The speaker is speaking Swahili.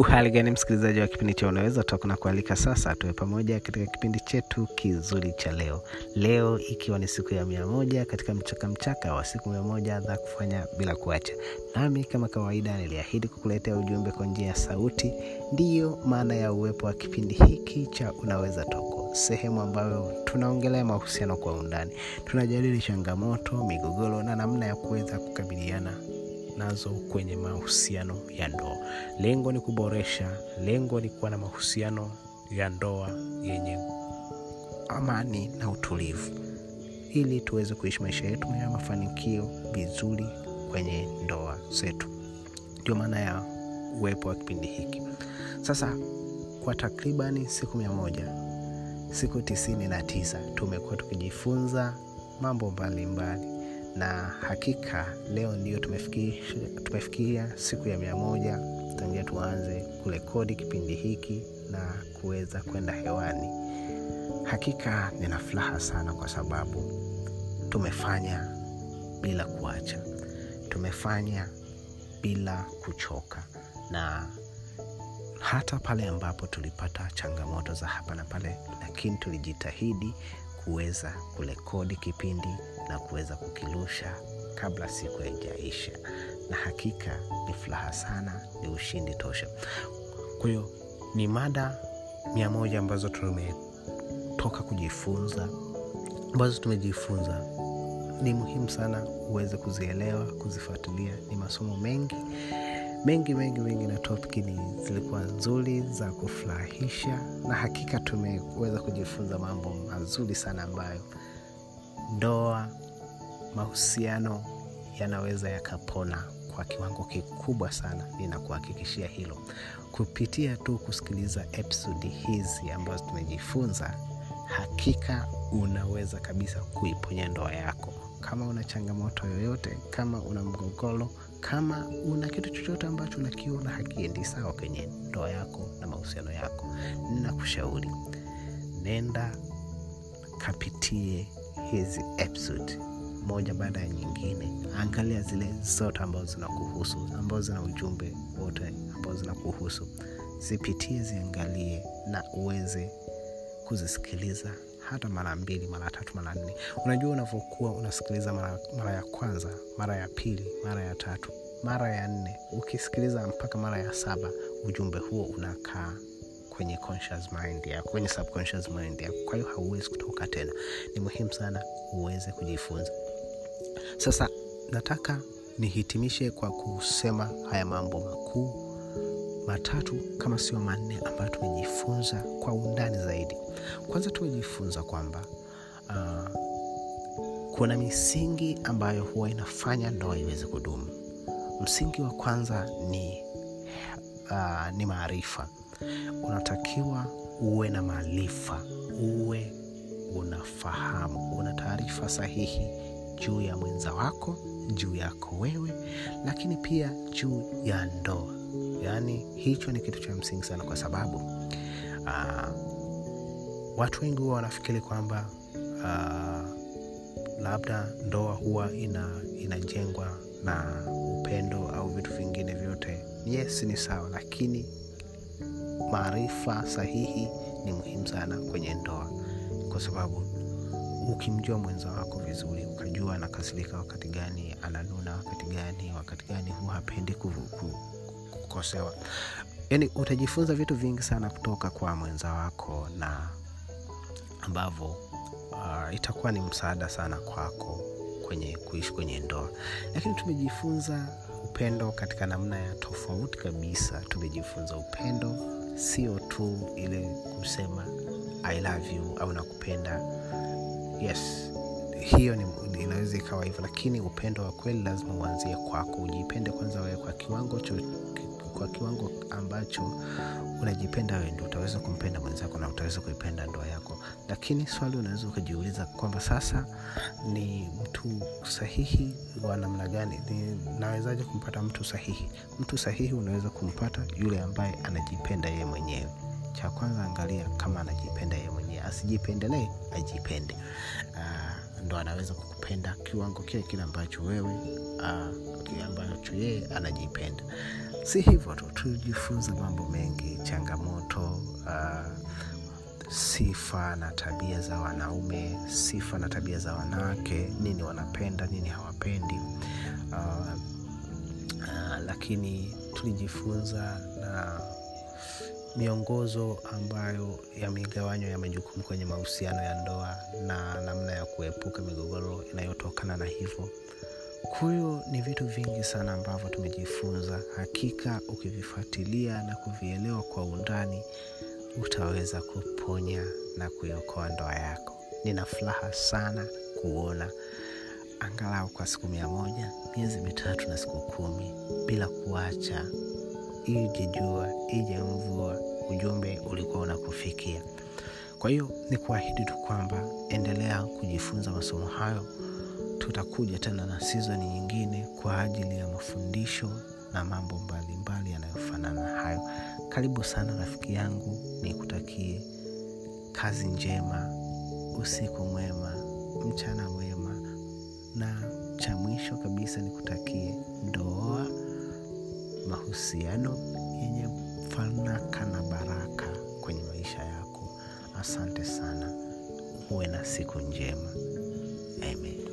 uhali gani msikilizaji wa kipindi cha unaweza toka na kualika sasa tuwe pamoja katika kipindi chetu kizuri cha leo. Leo ikiwa ni siku ya mia moja katika mchaka mchaka wa siku mia moja za kufanya bila kuacha. Nami kama kawaida niliahidi kukuletea ujumbe kwa njia ya sauti. Ndiyo maana ya uwepo wa kipindi hiki cha unaweza toko sehemu ambayo tunaongelea mahusiano kwa undani. Tunajadili changamoto migogoro na namna ya kuweza kukabiliana nazo kwenye mahusiano ya ndoa. Lengo ni kuboresha lengo ni kuwa na mahusiano ya ndoa yenye amani na utulivu. Ili tuweze kuishi maisha yetu ya mafanikio vizuri kwenye ndoa zetu. Ndio maana ya uwepo wa kipindi hiki. Sasa kwa takribani siku mia moja siku tisini na tisa tumekuwa tukijifunza mambo mbalimbali. mbali na hakika leo ndio tumefikia siku ya mia moja tangia tuanze kurekodi kipindi hiki na kuweza kwenda hewani. Hakika nina furaha sana kwa sababu tumefanya bila kuacha. Tumefanya bila kuchoka. Na hata pale ambapo tulipata changamoto za hapa na pale lakini tulijitahidi kuweza kurekodi kipindi na kuweza kukirusha kabla siku haijaisha. Na hakika ni furaha sana ni ushindi tosha. Kwa hiyo ni mada mia moja ambazo tumetoka kujifunza ambazo tumejifunza. Ni muhimu sana uweze kuzielewa kuzifuatilia. Ni masomo mengi mengi mengi mengi na topiki ni zilikuwa nzuri za kufurahisha. Na hakika tumeweza kujifunza mambo mazuri sana ambayo ndoa mahusiano yanaweza yakapona kwa kiwango kikubwa sana ninakuhakikishia hilo. Kupitia tu kusikiliza episodi hizi ambazo tumejifunza hakika unaweza kabisa kuiponya ndoa yako. Kama una changamoto yoyote kama una mgogoro kama una kitu chochote ambacho unakiona hakiendi sawa kwenye ndoa yako na mahusiano yako ninakushauri nenda kapitie hizi episode moja baada ya nyingine. Angalia zile zote ambazo zinakuhusu ambazo zina ujumbe wote ambazo zinakuhusu. Zipitie ziangalie na uweze kuzisikiliza hata mara mbili mara tatu mara nne. Unajua unavyokuwa unasikiliza mara, mara ya kwanza mara ya pili mara ya tatu mara ya nne. Ukisikiliza mpaka mara ya saba ujumbe huo unakaa kwenye conscious mind yako kwenye subconscious mind yako. Kwa hiyo hauwezi kutoka tena. Ni muhimu sana uweze kujifunza. Sasa nataka nihitimishe kwa kusema haya mambo makuu matatu kama sio manne ambayo tumejifunza kwa undani zaidi. Kwanza tumejifunza kwamba uh, kuna misingi ambayo huwa inafanya ndoa iweze kudumu. Msingi wa kwanza ni uh, ni maarifa unatakiwa uwe na maarifa uwe unafahamu una taarifa sahihi juu ya mwenza wako juu yako wewe lakini pia juu ya ndoa. Yaani hicho ni kitu cha msingi sana kwa sababu aa, watu wengi huwa wanafikiri kwamba uh, labda ndoa huwa ina, inajengwa na upendo au vitu vingine vyote. Yes ni sawa lakini maarifa sahihi ni muhimu sana kwenye ndoa. Kwa sababu ukimjua mwenza wako vizuri ukajua anakasirika wakati gani ananuna wakati gani wakati gani huwa hapendi kukosewa. Yani utajifunza vitu vingi sana kutoka kwa mwenza wako na ambavyo uh, itakuwa ni msaada sana kwako kwenye kuishi kwenye ndoa. Lakini tumejifunza upendo katika namna ya tofauti kabisa. Tumejifunza upendo sio tu ile kusema i love you au nakupenda. Yes hiyo inaweza ikawa hivyo lakini upendo wa kweli lazima uanzie kwako. Ujipende kwanza wewe kwa kiwango cho, kwa kiwango ambacho unajipenda wewe ndio utaweza kumpenda mwenzako na utaweza kuipenda ndoa yako. Lakini swali unaweza ukajiuliza kwamba sasa ni mtu sahihi wa namna gani? Nawezaje kumpata mtu sahihi? Mtu sahihi unaweza kumpata yule ambaye anajipenda yeye mwenyewe. Cha kwanza angalia kama anajipenda yeye mwenyewe. Asijipendelee ajipende. Uh, ndo anaweza kukupenda kiwango kile kile ambacho wewe uh, ambacho yeye anajipenda si hivyo tu tujifunze mambo mengi changamoto uh, sifa na tabia za wanaume sifa na tabia za wanawake nini wanapenda nini hawapendi. Uh, uh, lakini tulijifunza na miongozo ambayo yamegawanywa ya majukumu kwenye mahusiano ya ndoa na namna ya kuepuka migogoro inayotokana na hivyo kwa hiyo ni vitu vingi sana ambavyo tumejifunza. Hakika ukivifuatilia na kuvielewa kwa undani utaweza kuponya na kuiokoa ndoa yako. Nina furaha sana kuona. Angalau kwa siku mia moja miezi mitatu na siku kumi bila kuacha ije jua ije mvua ujumbe ulikuwa unakufikia. Kwa hiyo ni kuahidi tu kwamba endelea kujifunza masomo hayo tutakuja tena na sizoni nyingine kwa ajili ya mafundisho na mambo mbalimbali yanayofanana hayo. Karibu sana rafiki yangu nikutakie kazi njema usiku mwema mchana mwema na cha mwisho kabisa nikutakie ndoa mahusiano yenye fanaka na baraka kwenye maisha yako. Asante sana. Uwe na siku njema. Amen